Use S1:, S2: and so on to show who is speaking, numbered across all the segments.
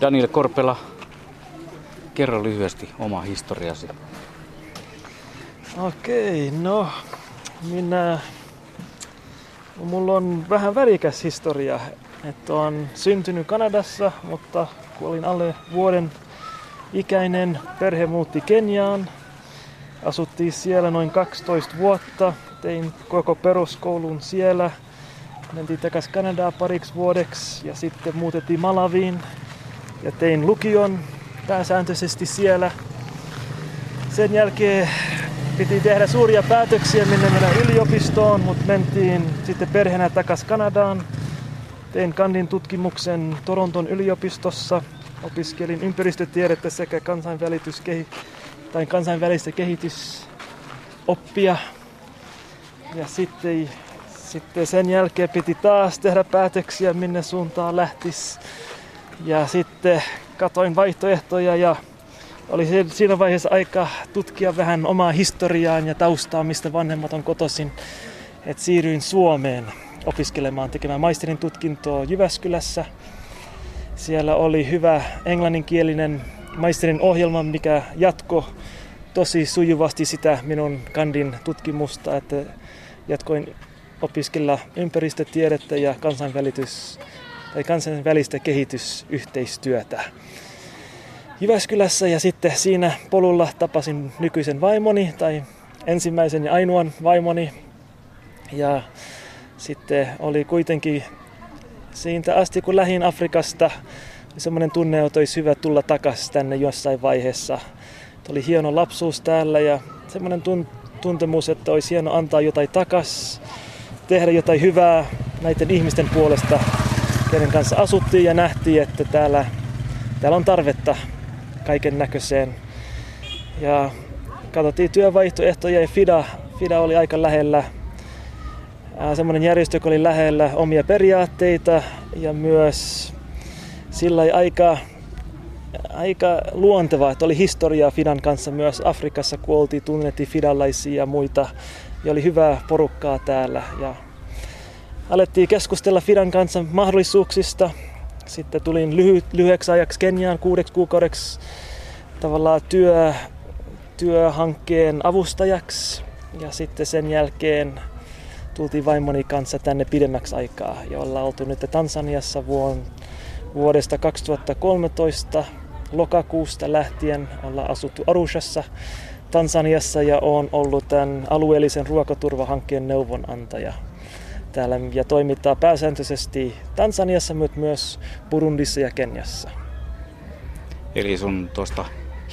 S1: Daniel Korpela, kerro lyhyesti oma historiasi.
S2: Okei, no minä... Mulla on vähän värikäs historia. Että on syntynyt Kanadassa, mutta kun olin alle vuoden ikäinen, perhe muutti Keniaan. Asuttiin siellä noin 12 vuotta. Tein koko peruskoulun siellä. Mentiin takaisin Kanadaa pariksi vuodeksi ja sitten muutettiin Malaviin ja tein lukion pääsääntöisesti siellä. Sen jälkeen piti tehdä suuria päätöksiä, minne mennä yliopistoon, mutta mentiin sitten perheenä takaisin Kanadaan. Tein kandin tutkimuksen Toronton yliopistossa. Opiskelin ympäristötiedettä sekä tai kansainvälistä kehitysoppia. Ja sitten, sitten sen jälkeen piti taas tehdä päätöksiä, minne suuntaan lähtisi. Ja sitten katoin vaihtoehtoja ja oli siinä vaiheessa aika tutkia vähän omaa historiaan ja taustaa, mistä vanhemmat on kotoisin. että siirryin Suomeen opiskelemaan, tekemään maisterin tutkintoa Jyväskylässä. Siellä oli hyvä englanninkielinen maisterin ohjelma, mikä jatko tosi sujuvasti sitä minun kandin tutkimusta, että jatkoin opiskella ympäristötiedettä ja kansainvälitys tai kansainvälistä kehitysyhteistyötä. Jyväskylässä ja sitten siinä polulla tapasin nykyisen vaimoni tai ensimmäisen ja ainoan vaimoni. Ja sitten oli kuitenkin siitä asti kun lähin Afrikasta semmoinen tunne, että olisi hyvä tulla takaisin tänne jossain vaiheessa. Oli hieno lapsuus täällä ja semmoinen tuntemus, että olisi hieno antaa jotain takas, tehdä jotain hyvää näiden ihmisten puolesta, kenen kanssa asuttiin ja nähtiin, että täällä, täällä on tarvetta kaiken näköiseen. Ja katsottiin työvaihtoehtoja ja FIDA, FIDA oli aika lähellä. Semmoinen järjestö, joka oli lähellä omia periaatteita ja myös sillä aika, aika luonteva, että oli historiaa Fidan kanssa myös Afrikassa, kun oltiin, tunnettiin fidalaisia ja muita. Ja oli hyvää porukkaa täällä. Ja alettiin keskustella Fidan kanssa mahdollisuuksista. Sitten tulin lyhy- lyhyeksi ajaksi Keniaan kuudeksi kuukaudeksi tavallaan työ, työhankkeen avustajaksi. Ja sitten sen jälkeen tultiin vaimoni kanssa tänne pidemmäksi aikaa ja ollaan oltu nyt Tansaniassa vuon, vuodesta 2013 lokakuusta lähtien ollaan asuttu Arushassa Tansaniassa ja on ollut tämän alueellisen ruokaturvahankkeen neuvonantaja täällä ja toimittaa pääsääntöisesti Tansaniassa, mutta myös Burundissa ja Keniassa.
S1: Eli sun tuosta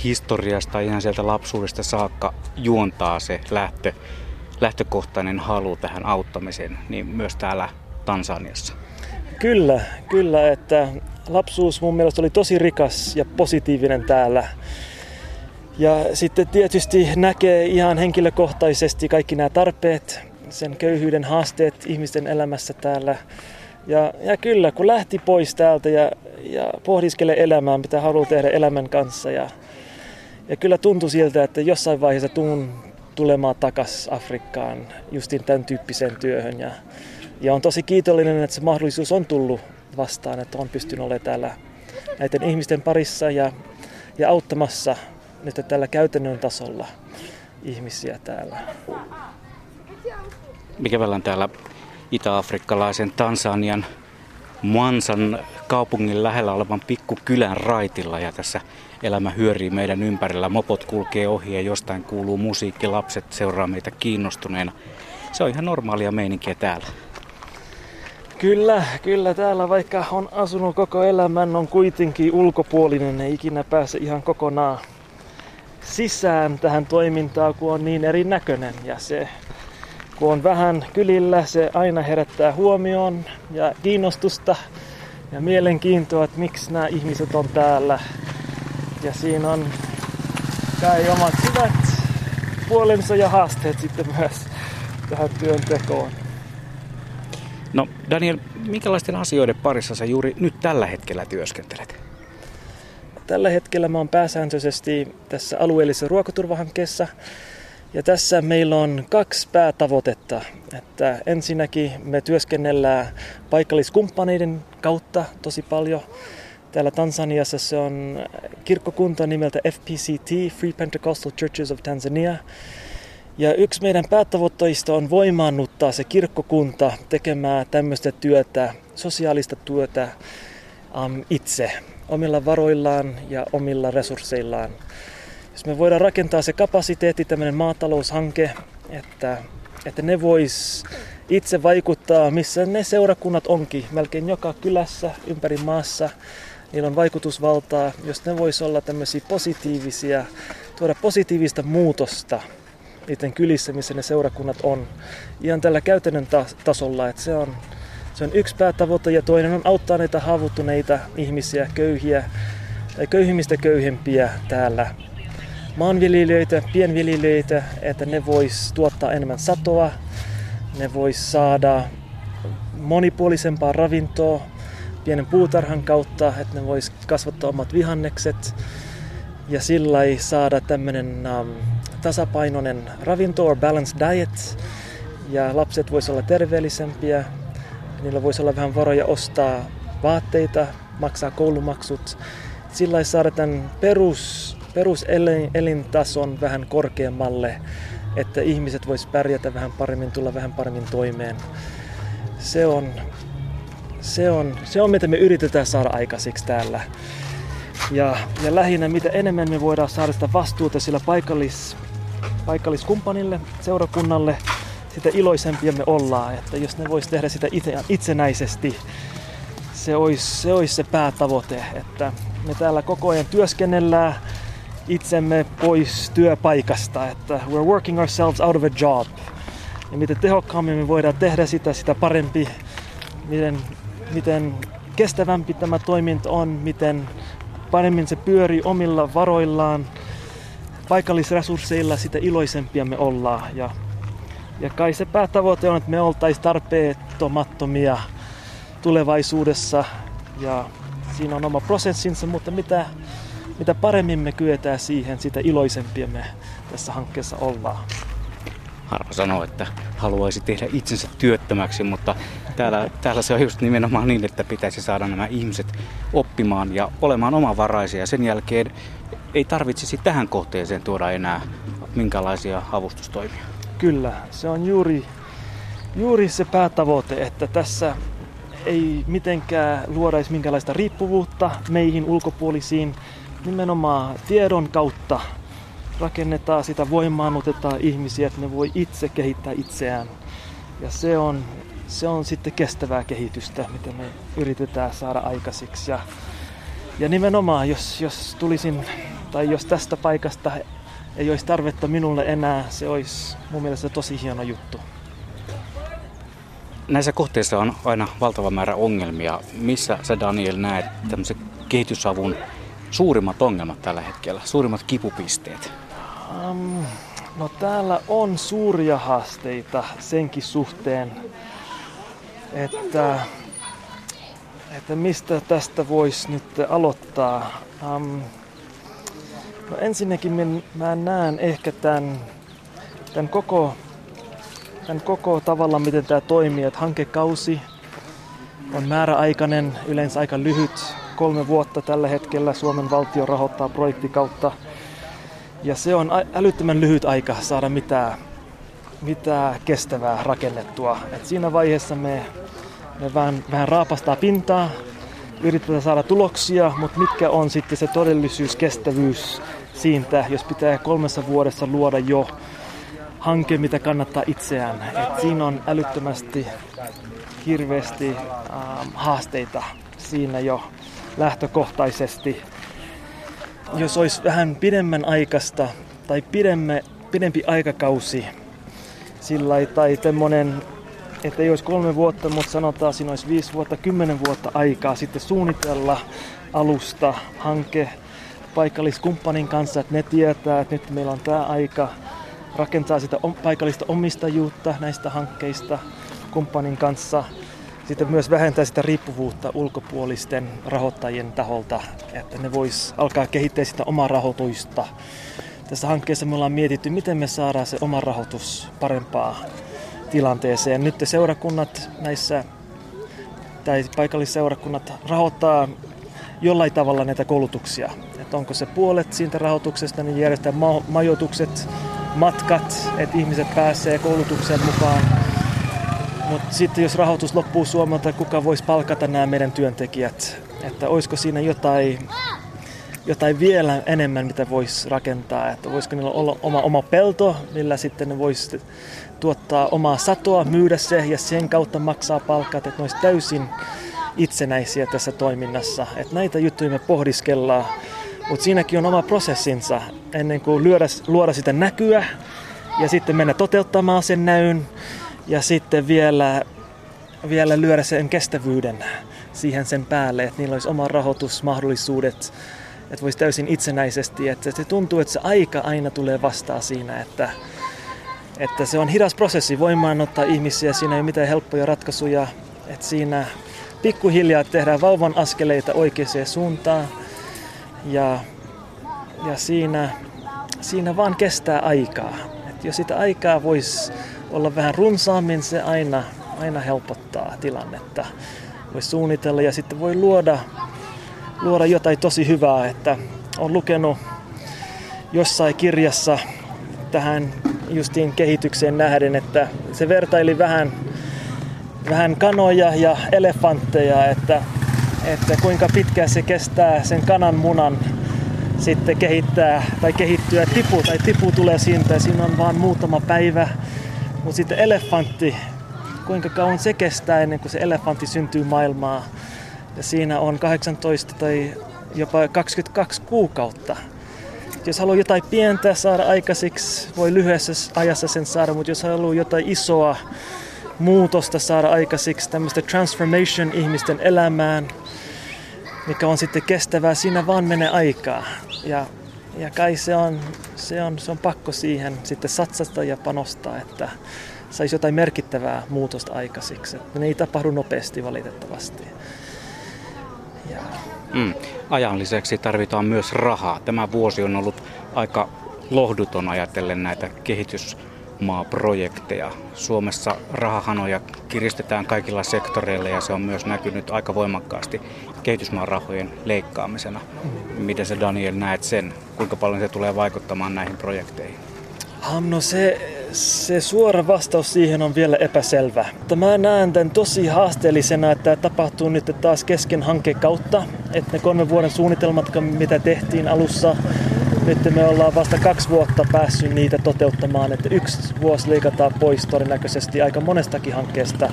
S1: historiasta ihan sieltä lapsuudesta saakka juontaa se lähtö, lähtökohtainen halu tähän auttamiseen, niin myös täällä Tansaniassa.
S2: Kyllä, kyllä, että lapsuus mun mielestä oli tosi rikas ja positiivinen täällä. Ja sitten tietysti näkee ihan henkilökohtaisesti kaikki nämä tarpeet, sen köyhyyden haasteet ihmisten elämässä täällä. Ja, ja kyllä, kun lähti pois täältä ja, ja pohdiskelee elämää, mitä haluaa tehdä elämän kanssa. Ja, ja kyllä tuntui siltä, että jossain vaiheessa tuun tulemaan takaisin Afrikkaan justin tämän tyyppiseen työhön. Ja, ja on tosi kiitollinen, että se mahdollisuus on tullut vastaan, että on pystynyt olemaan täällä näiden ihmisten parissa ja, ja auttamassa nyt tällä käytännön tasolla ihmisiä täällä
S1: mikä on täällä itä-afrikkalaisen Tansanian Mansan kaupungin lähellä olevan pikkukylän raitilla ja tässä elämä hyörii meidän ympärillä. Mopot kulkee ohi ja jostain kuuluu musiikki, lapset seuraa meitä kiinnostuneena. Se on ihan normaalia meininkiä täällä.
S2: Kyllä, kyllä täällä vaikka on asunut koko elämän, on kuitenkin ulkopuolinen, ei ikinä pääse ihan kokonaan sisään tähän toimintaan, kun on niin erinäköinen ja se kun on vähän kylillä, se aina herättää huomioon ja kiinnostusta ja mielenkiintoa, että miksi nämä ihmiset on täällä. Ja siinä on kai omat hyvät puolensa ja haasteet sitten myös tähän työntekoon.
S1: No Daniel, minkälaisten asioiden parissa sä juuri nyt tällä hetkellä työskentelet?
S2: Tällä hetkellä mä oon pääsääntöisesti tässä alueellisessa ruokaturvahankkeessa ja tässä meillä on kaksi päätavoitetta. Että ensinnäkin me työskennellään paikalliskumppaneiden kautta tosi paljon. Täällä Tansaniassa se on kirkkokunta nimeltä FPCT, Free Pentecostal Churches of Tanzania. Ja yksi meidän päätavoitteista on voimaannuttaa se kirkkokunta tekemään tämmöistä työtä, sosiaalista työtä um, itse, omilla varoillaan ja omilla resursseillaan. Jos me voidaan rakentaa se kapasiteetti, tämmöinen maataloushanke, että, että ne vois itse vaikuttaa, missä ne seurakunnat onkin, melkein joka kylässä ympäri maassa, niillä on vaikutusvaltaa, jos ne vois olla tämmöisiä positiivisia, tuoda positiivista muutosta niiden kylissä, missä ne seurakunnat on. Ihan tällä käytännön tasolla, että se on, se on yksi päätavoite ja toinen on auttaa näitä haavoittuneita ihmisiä, köyhiä tai köyhimmistä köyhempiä täällä. Maanviljelijöitä, pienviljelijöitä, että ne vois tuottaa enemmän satoa, ne vois saada monipuolisempaa ravintoa pienen puutarhan kautta, että ne vois kasvattaa omat vihannekset ja sillä saada tämmöinen um, tasapainoinen ravinto or balanced diet ja lapset voisi olla terveellisempiä. Niillä voisi olla vähän varoja ostaa vaatteita, maksaa koulumaksut. Sillä saada tämän perus, peruselintason vähän korkeammalle, että ihmiset vois pärjätä vähän paremmin, tulla vähän paremmin toimeen. Se on, se on, se on mitä me yritetään saada aikaiseksi täällä. Ja, ja lähinnä mitä enemmän me voidaan saada sitä vastuuta sillä paikallis, paikalliskumppanille, seurakunnalle, sitä iloisempia me ollaan. Että jos ne vois tehdä sitä itse, itsenäisesti, se olisi, se olisi se päätavoite, että me täällä koko ajan työskennellään itsemme pois työpaikasta, että we're working ourselves out of a job. Ja miten tehokkaammin me voidaan tehdä sitä, sitä parempi, miten, miten kestävämpi tämä toiminta on, miten paremmin se pyörii omilla varoillaan, paikallisresursseilla, sitä iloisempia me ollaan. Ja, ja kai se päätavoite on, että me oltaisiin tarpeettomattomia tulevaisuudessa. Ja siinä on oma prosessinsa, mutta mitä, mitä paremmin me kyetään siihen, sitä iloisempia me tässä hankkeessa ollaan.
S1: Harva sanoo, että haluaisi tehdä itsensä työttömäksi, mutta täällä, täällä se on just nimenomaan niin, että pitäisi saada nämä ihmiset oppimaan ja olemaan omavaraisia. Sen jälkeen ei tarvitsisi tähän kohteeseen tuoda enää minkälaisia avustustoimia.
S2: Kyllä, se on juuri, juuri se päätavoite, että tässä ei mitenkään luodaisi minkälaista riippuvuutta meihin ulkopuolisiin. Nimenomaan tiedon kautta rakennetaan sitä, voimaannutetaan ihmisiä, että ne voi itse kehittää itseään. Ja se on, se on sitten kestävää kehitystä, mitä me yritetään saada aikaiseksi. Ja, ja nimenomaan, jos, jos tulisin tai jos tästä paikasta ei olisi tarvetta minulle enää, se olisi mun mielestä tosi hieno juttu.
S1: Näissä kohteissa on aina valtava määrä ongelmia. Missä sä Daniel näet tämmöisen kehitysavun suurimmat ongelmat tällä hetkellä, suurimmat kipupisteet? Um,
S2: no täällä on suuria haasteita senkin suhteen, että, että mistä tästä voisi nyt aloittaa. Um, No ensinnäkin mä, mä näen ehkä tämän, tämän, koko, tämän koko tavalla, miten tämä toimii. Että hankekausi on määräaikainen, yleensä aika lyhyt, kolme vuotta tällä hetkellä Suomen valtio rahoittaa projektikautta. Ja se on älyttömän lyhyt aika saada mitään, mitään kestävää rakennettua. Et siinä vaiheessa me, me vähän, vähän raapastaa pintaa, yritetään saada tuloksia, mutta mitkä on sitten se todellisuus, kestävyys siitä, jos pitää kolmessa vuodessa luoda jo hanke, mitä kannattaa itseään. Et siinä on älyttömästi hirveästi ähm, haasteita siinä jo lähtökohtaisesti. Jos olisi vähän pidemmän aikaista tai pidemme, pidempi aikakausi sillä tai semmoinen että ei olisi kolme vuotta, mutta sanotaan siinä olisi viisi vuotta, kymmenen vuotta aikaa sitten suunnitella alusta hanke paikalliskumppanin kanssa, että ne tietää, että nyt meillä on tämä aika rakentaa sitä paikallista omistajuutta näistä hankkeista kumppanin kanssa. Sitten myös vähentää sitä riippuvuutta ulkopuolisten rahoittajien taholta, että ne vois alkaa kehittää sitä omaa rahoitusta. Tässä hankkeessa me ollaan mietitty, miten me saadaan se oma rahoitus parempaa tilanteeseen. Nyt seurakunnat näissä, tai paikallisseurakunnat rahoittaa jollain tavalla näitä koulutuksia. Että onko se puolet siitä rahoituksesta, niin järjestää ma- majoitukset, matkat, että ihmiset pääsee koulutukseen mukaan. Mutta sitten jos rahoitus loppuu Suomelta, kuka voisi palkata nämä meidän työntekijät? Että olisiko siinä jotain, jotain vielä enemmän, mitä voisi rakentaa? Että voisiko niillä olla oma, oma pelto, millä sitten ne voisi tuottaa omaa satoa, myydä se ja sen kautta maksaa palkat, että ne olisi täysin itsenäisiä tässä toiminnassa. Että näitä juttuja me pohdiskellaan, mutta siinäkin on oma prosessinsa ennen kuin lyödä, luoda sitä näkyä ja sitten mennä toteuttamaan sen näyn ja sitten vielä, vielä lyödä sen kestävyyden siihen sen päälle, että niillä olisi oma rahoitusmahdollisuudet, että voisi täysin itsenäisesti. Että se tuntuu, että se aika aina tulee vastaan siinä, että, että se on hidas prosessi voimaan ottaa ihmisiä, siinä ei ole mitään helppoja ratkaisuja, että siinä pikkuhiljaa tehdään vauvan askeleita oikeaan suuntaan ja, ja siinä, siinä vaan kestää aikaa. Et jos sitä aikaa voisi olla vähän runsaammin, se aina, aina helpottaa tilannetta. Voi suunnitella ja sitten voi luoda, luoda jotain tosi hyvää, että on lukenut jossain kirjassa tähän justiin kehitykseen nähden, että se vertaili vähän, vähän kanoja ja elefantteja, että, että kuinka pitkään se kestää sen kanan munan sitten kehittää tai kehittyä tipu tai tipu tulee siitä ja siinä on vain muutama päivä. Mutta sitten elefantti, kuinka kauan se kestää ennen kuin se elefantti syntyy maailmaan. Ja siinä on 18 tai jopa 22 kuukautta. Jos haluaa jotain pientä saada aikaiseksi, voi lyhyessä ajassa sen saada, mutta jos haluaa jotain isoa muutosta saada aikaiseksi, tämmöistä transformation ihmisten elämään, mikä on sitten kestävää, siinä vaan menee aikaa. Ja, ja kai se on, se, on, se on pakko siihen sitten satsata ja panostaa, että saisi jotain merkittävää muutosta aikaiseksi. Ne ei tapahdu nopeasti valitettavasti.
S1: Ja... Mm. Ajan lisäksi tarvitaan myös rahaa. Tämä vuosi on ollut aika lohduton ajatellen näitä kehitysmaaprojekteja. Suomessa rahahanoja kiristetään kaikilla sektoreilla ja se on myös näkynyt aika voimakkaasti kehitysmaan rahojen leikkaamisena. Miten se Daniel näet sen? Kuinka paljon se tulee vaikuttamaan näihin projekteihin?
S2: No se, se suora vastaus siihen on vielä epäselvä. Mutta mä näen tämän tosi haasteellisena, että tämä tapahtuu nyt taas kesken hankkeen kautta. Että ne kolmen vuoden suunnitelmat, mitä tehtiin alussa, nyt me ollaan vasta kaksi vuotta päässyt niitä toteuttamaan. Että yksi vuosi leikataan pois todennäköisesti aika monestakin hankkeesta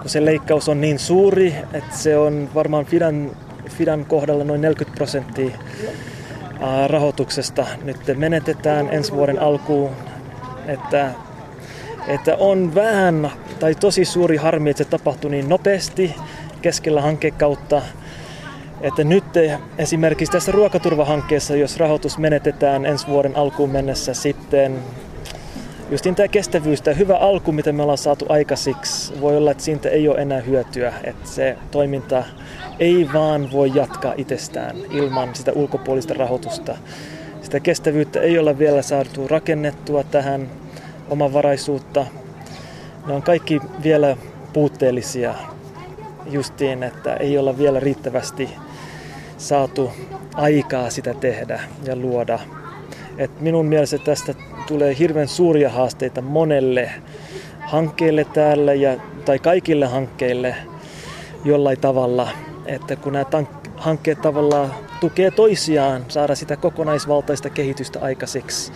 S2: kun se leikkaus on niin suuri, että se on varmaan Fidan, Fidan kohdalla noin 40 prosenttia rahoituksesta nyt menetetään ensi vuoden alkuun. Että, että on vähän tai tosi suuri harmi, että se tapahtui niin nopeasti keskellä hankekautta. Että nyt esimerkiksi tässä ruokaturvahankkeessa, jos rahoitus menetetään ensi vuoden alkuun mennessä sitten justin tämä kestävyys, tämä hyvä alku, mitä me ollaan saatu aikaisiksi, voi olla, että siitä ei ole enää hyötyä, että se toiminta ei vaan voi jatkaa itsestään ilman sitä ulkopuolista rahoitusta. Sitä kestävyyttä ei ole vielä saatu rakennettua tähän omavaraisuutta. Ne on kaikki vielä puutteellisia justiin, että ei olla vielä riittävästi saatu aikaa sitä tehdä ja luoda. Et minun mielestä tästä tulee hirveän suuria haasteita monelle hankkeelle täällä ja, tai kaikille hankkeille jollain tavalla, että kun nämä tank- hankkeet tavallaan tukee toisiaan saada sitä kokonaisvaltaista kehitystä aikaiseksi.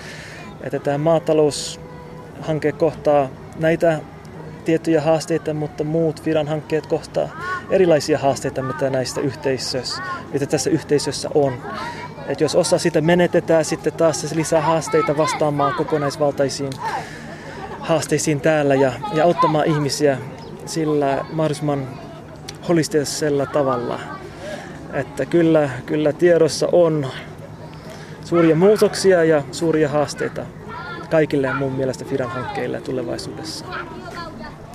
S2: Että tämä maataloushanke kohtaa näitä tiettyjä haasteita, mutta muut viran hankkeet kohtaa erilaisia haasteita, mitä näistä yhteisössä, mitä tässä yhteisössä on. Et jos osa sitä menetetään, sitten taas se lisää haasteita vastaamaan kokonaisvaltaisiin haasteisiin täällä ja, ja auttamaan ihmisiä sillä mahdollisimman holistisella tavalla. Että kyllä, kyllä tiedossa on suuria muutoksia ja suuria haasteita kaikille mun mielestä Fidan hankkeille tulevaisuudessa.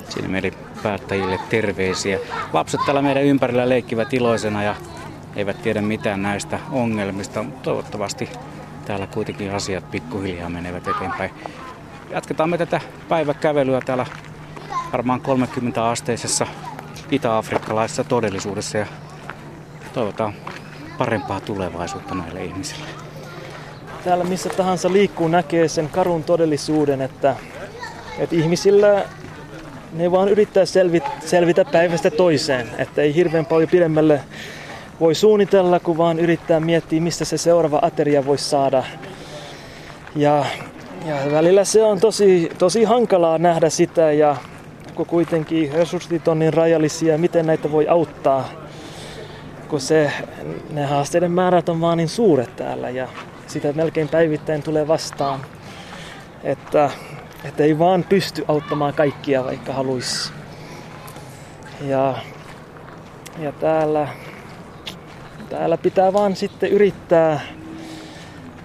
S1: Siinä meidän päättäjille terveisiä. Lapset täällä meidän ympärillä leikkivät iloisena ja eivät tiedä mitään näistä ongelmista, toivottavasti täällä kuitenkin asiat pikkuhiljaa menevät eteenpäin. Jatketaan me tätä päiväkävelyä täällä varmaan 30 asteisessa itä-afrikkalaisessa todellisuudessa ja toivotaan parempaa tulevaisuutta näille ihmisille?
S2: Täällä missä tahansa liikkuu näkee sen karun todellisuuden, että, että ihmisillä ne vaan yrittää selvitä, selvitä päivästä toiseen, että ei hirveän paljon pidemmälle voi suunnitella, kun vaan yrittää miettiä, mistä se seuraava ateria voisi saada. Ja, ja välillä se on tosi, tosi hankalaa nähdä sitä ja kun kuitenkin resurssit on niin rajallisia, miten näitä voi auttaa, kun se, ne haasteiden määrät on vaan niin suuret täällä ja sitä melkein päivittäin tulee vastaan, että, että ei vaan pysty auttamaan kaikkia, vaikka haluaisi. Ja, ja täällä, täällä pitää vaan sitten yrittää,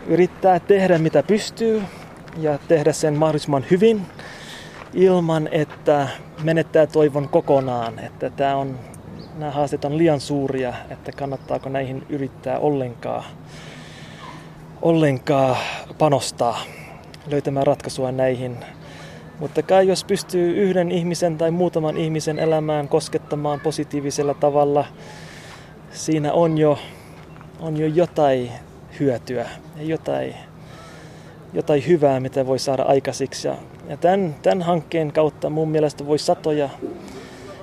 S2: yrittää tehdä mitä pystyy ja tehdä sen mahdollisimman hyvin ilman, että menettää toivon kokonaan, että tämä on, nämä haasteet on liian suuria, että kannattaako näihin yrittää ollenkaan, ollenkaan panostaa löytämään ratkaisua näihin. Mutta kai jos pystyy yhden ihmisen tai muutaman ihmisen elämään koskettamaan positiivisella tavalla, siinä on jo, on jo jotain hyötyä ja jotain, jotain hyvää, mitä voi saada aikaisiksi. Ja, ja tämän, tämän hankkeen kautta mun mielestä voi satoja,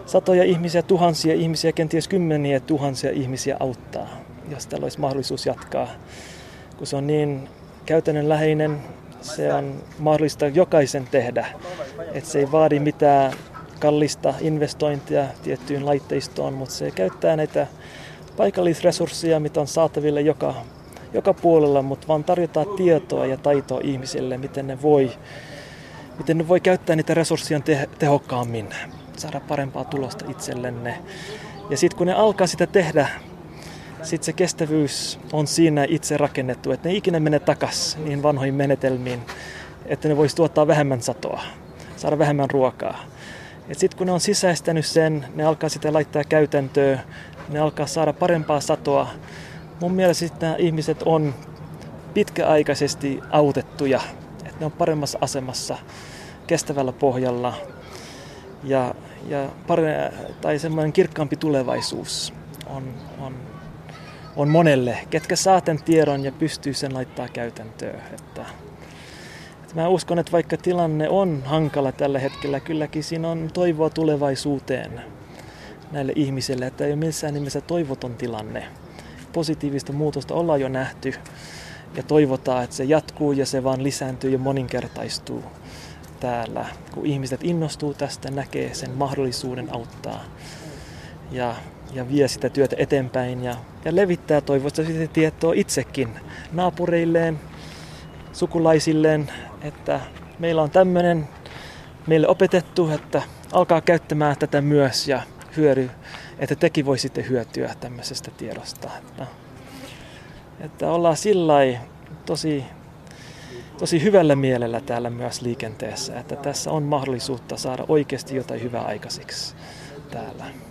S2: satoja ihmisiä, tuhansia ihmisiä, kenties kymmeniä tuhansia ihmisiä auttaa, jos tällä olisi mahdollisuus jatkaa. Kun se on niin käytännönläheinen, se on mahdollista jokaisen tehdä. Että se ei vaadi mitään kallista investointia tiettyyn laitteistoon, mutta se käyttää näitä paikallisresursseja, mitä on saatavilla joka, joka puolella, mutta vaan tarjotaan tietoa ja taitoa ihmisille, miten ne voi, miten ne voi käyttää niitä resursseja te- tehokkaammin, saada parempaa tulosta itsellenne. Ja sitten kun ne alkaa sitä tehdä, sitten se kestävyys on siinä itse rakennettu, että ne ikinä mene takas niihin vanhoihin menetelmiin, että ne voisi tuottaa vähemmän satoa, saada vähemmän ruokaa. Sitten kun ne on sisäistänyt sen, ne alkaa sitä laittaa käytäntöön, ne alkaa saada parempaa satoa. Mun mielestä sitten nämä ihmiset on pitkäaikaisesti autettuja, että ne on paremmassa asemassa, kestävällä pohjalla ja, ja pare, tai semmoinen kirkkaampi tulevaisuus on, on, on monelle, ketkä saa tämän tiedon ja pystyy sen laittaa käytäntöön. Että, että mä uskon, että vaikka tilanne on hankala tällä hetkellä, kylläkin siinä on toivoa tulevaisuuteen näille ihmisille, että ei ole missään nimessä toivoton tilanne. Positiivista muutosta ollaan jo nähty ja toivotaan, että se jatkuu ja se vaan lisääntyy ja moninkertaistuu täällä. Kun ihmiset innostuu tästä, näkee sen mahdollisuuden auttaa ja, ja vie sitä työtä eteenpäin ja, ja levittää toivosta sitä tietoa itsekin naapureilleen, sukulaisilleen, että meillä on tämmöinen meille opetettu, että alkaa käyttämään tätä myös ja hyödy, että tekin voisitte hyötyä tämmöisestä tiedosta. Että, että ollaan sillä tosi, tosi hyvällä mielellä täällä myös liikenteessä, että tässä on mahdollisuutta saada oikeasti jotain hyvää aikaiseksi täällä.